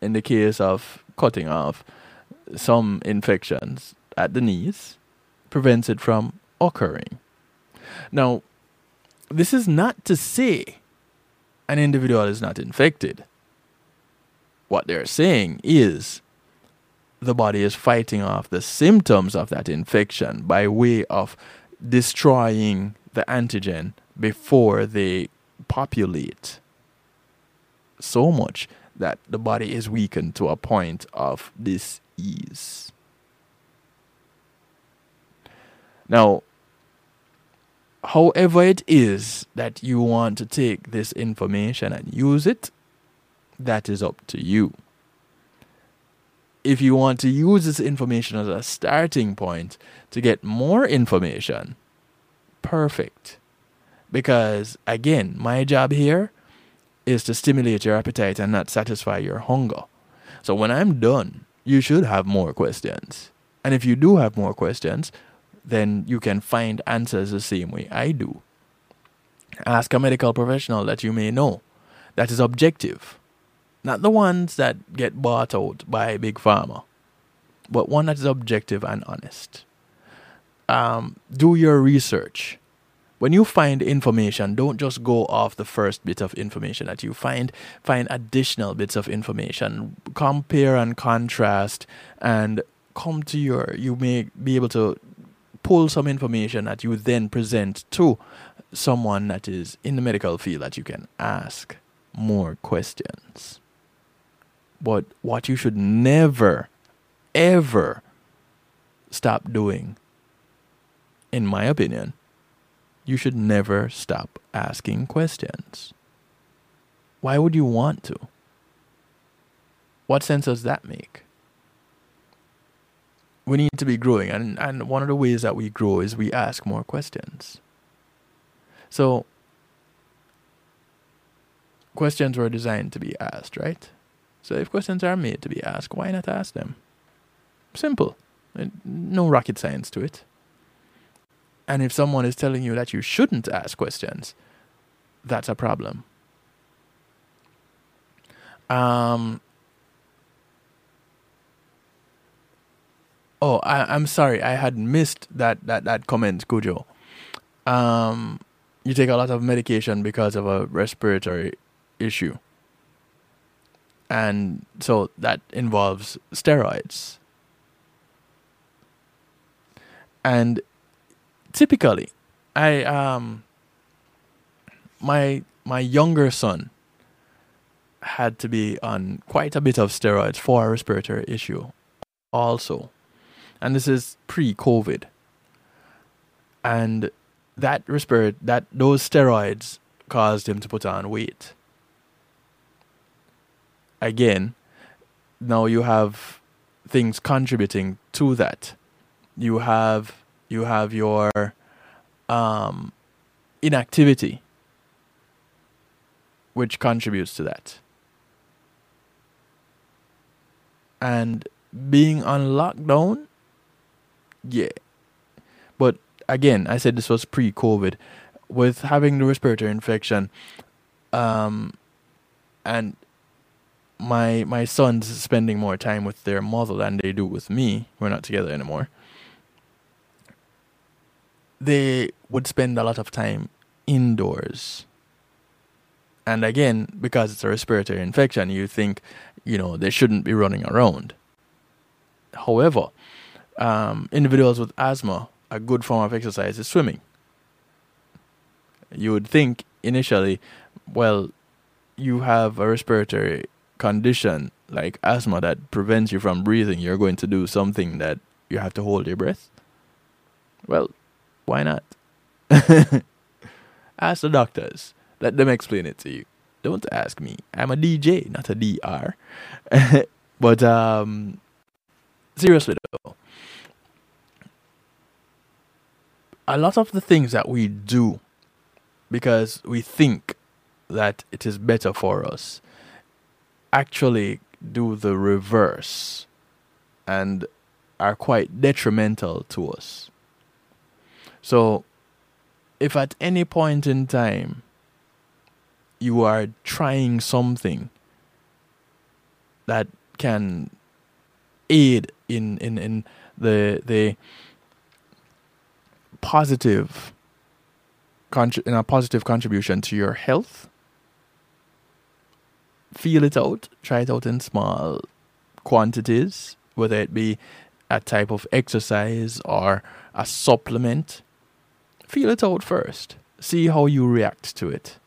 A: in the case of cutting off some infections at the knees, prevents it from occurring. Now, this is not to say an individual is not infected. What they're saying is the body is fighting off the symptoms of that infection by way of destroying the antigen before they populate so much that the body is weakened to a point of disease. Now, however it is that you want to take this information and use it, that is up to you. If you want to use this information as a starting point to get more information, perfect. Because again, my job here is to stimulate your appetite and not satisfy your hunger. So when I'm done, you should have more questions. And if you do have more questions, then you can find answers the same way I do. Ask a medical professional that you may know that is objective, not the ones that get bought out by a Big Pharma, but one that is objective and honest. Um, do your research when you find information, don't just go off the first bit of information that you find. Find additional bits of information. Compare and contrast and come to your you may be able to pull some information that you then present to someone that is in the medical field that you can ask more questions. But what you should never, ever stop doing, in my opinion, you should never stop asking questions. Why would you want to? What sense does that make? We need to be growing, and, and one of the ways that we grow is we ask more questions. So, questions were designed to be asked, right? So, if questions are made to be asked, why not ask them? Simple. No rocket science to it. And if someone is telling you that you shouldn't ask questions, that's a problem. Um, oh, I, am sorry, I had missed that, that, that comment, Kujo. Um, you take a lot of medication because of a respiratory issue. And so that involves steroids. And typically, I um my my younger son had to be on quite a bit of steroids for a respiratory issue also. And this is pre-COVID. And that respiratory that those steroids caused him to put on weight. Again, now you have things contributing to that. You have you have your um, inactivity, which contributes to that. And being on lockdown, yeah. But again, I said this was pre-COVID. With having the respiratory infection, um, and my my sons spending more time with their mother than they do with me. We're not together anymore. They would spend a lot of time indoors. And again, because it's a respiratory infection, you think, you know, they shouldn't be running around. However, um, individuals with asthma, a good form of exercise is swimming. You would think initially, well, you have a respiratory condition like asthma that prevents you from breathing, you're going to do something that you have to hold your breath? Well, why not? ask the doctors. Let them explain it to you. Don't ask me. I'm a DJ, not a DR. but um, seriously though, a lot of the things that we do because we think that it is better for us actually do the reverse and are quite detrimental to us. So, if at any point in time you are trying something that can aid in, in, in the the positive in a positive contribution to your health feel it out, try it out in small quantities, whether it be a type of exercise or a supplement. Feel it out first. See how you react to it.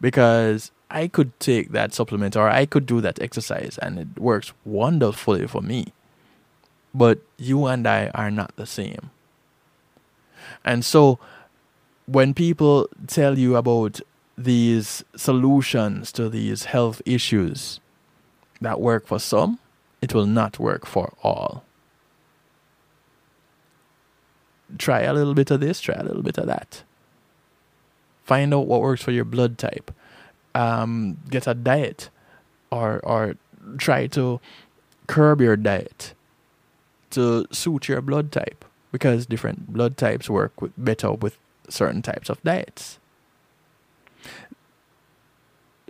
A: Because I could take that supplement or I could do that exercise and it works wonderfully for me. But you and I are not the same. And so when people tell you about these solutions to these health issues that work for some, it will not work for all. Try a little bit of this, try a little bit of that. Find out what works for your blood type. Um, get a diet or or try to curb your diet to suit your blood type because different blood types work with, better with certain types of diets.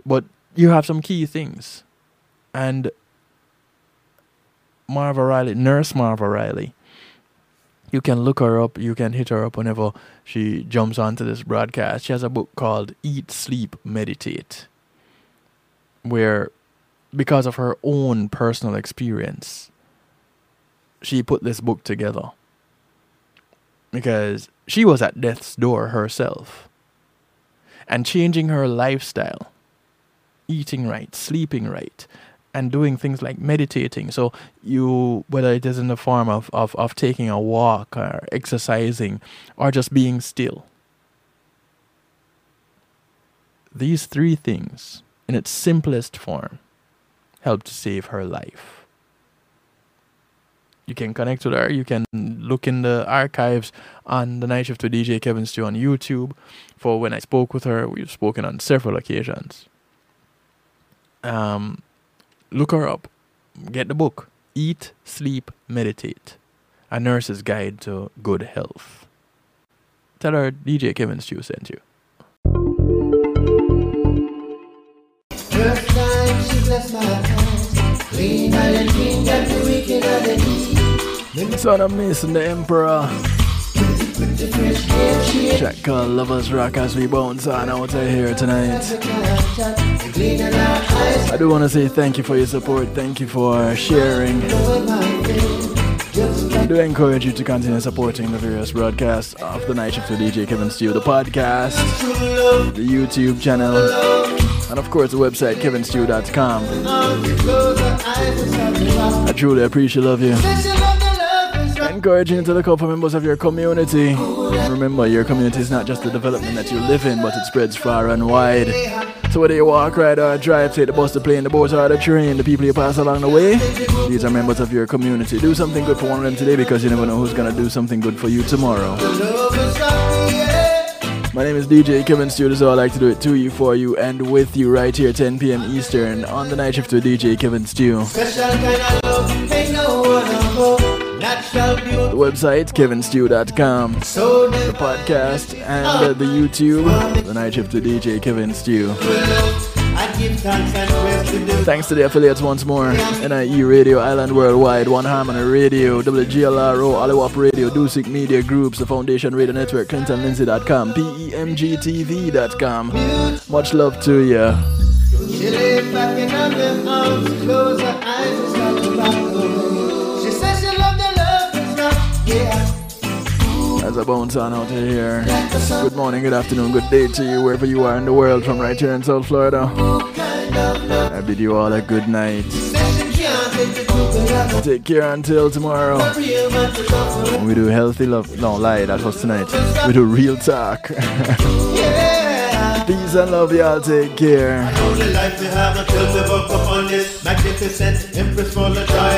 A: But you have some key things. And Marva Riley, Nurse Marva Riley, you can look her up, you can hit her up whenever she jumps onto this broadcast. She has a book called Eat, Sleep, Meditate, where, because of her own personal experience, she put this book together. Because she was at death's door herself. And changing her lifestyle eating right, sleeping right, and doing things like meditating. So you, whether it is in the form of, of, of taking a walk or exercising or just being still. These three things, in its simplest form, help to save her life. You can connect with her. You can look in the archives on the night shift with DJ Kevin Stew on YouTube for when I spoke with her. We've spoken on several occasions um, look her up. Get the book. Eat, Sleep, Meditate. A Nurse's Guide to Good Health. Tell her DJ Kevin Stew sent you. Son of Mason the Emperor. Check called Lovers Rock as we bounce on out of here tonight. I do want to say thank you for your support. Thank you for sharing. I do encourage you to continue supporting the various broadcasts of the Night Shift with DJ Kevin Stew, the podcast, the YouTube channel, and of course the website kevinstew.com. I truly appreciate love you encouraging to look out for members of your community. Remember, your community is not just the development that you live in, but it spreads far and wide. So whether you walk, ride, or drive, take the bus, the plane, the boat, or the train, the people you pass along the way, these are members of your community. Do something good for one of them today because you never know who's gonna do something good for you tomorrow. My name is DJ Kevin Stewart, so I like to do it to you, for you, and with you right here, 10 p.m. Eastern, on the night shift with DJ Kevin Stew. The website, kevinstew.com. The podcast and uh, the YouTube. The night shift to DJ Kevin Stew. Thanks to the affiliates once more NIE Radio, Island Worldwide, One Harmony Radio, WGLRO, Oliwap Radio, Dusik Media Groups, the Foundation Radio Network, ClintonLindsay.com, PEMGTV.com. Much love to you. As a bounce on out of here. Good morning, good afternoon, good day to you, wherever you are in the world, from right here in South Florida. I bid you all a good night. Take care until tomorrow. We do healthy love. No, lie, that was tonight. We do real talk. Peace and love, y'all. Take care.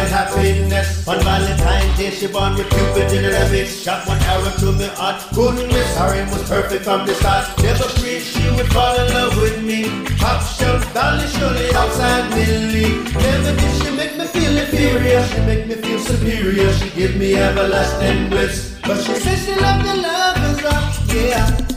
A: Happiness. On Valentine's Day, she born with Cupid in a mix. Shot one arrow to me heart. Couldn't miss. Her aim was perfect from the start. Never prayed she would fall in love with me. Top shelf, dolly, surely outside Millie. Never did she make me feel inferior. She make me feel superior. She give me everlasting bliss. But she says she loved the lovers up, yeah.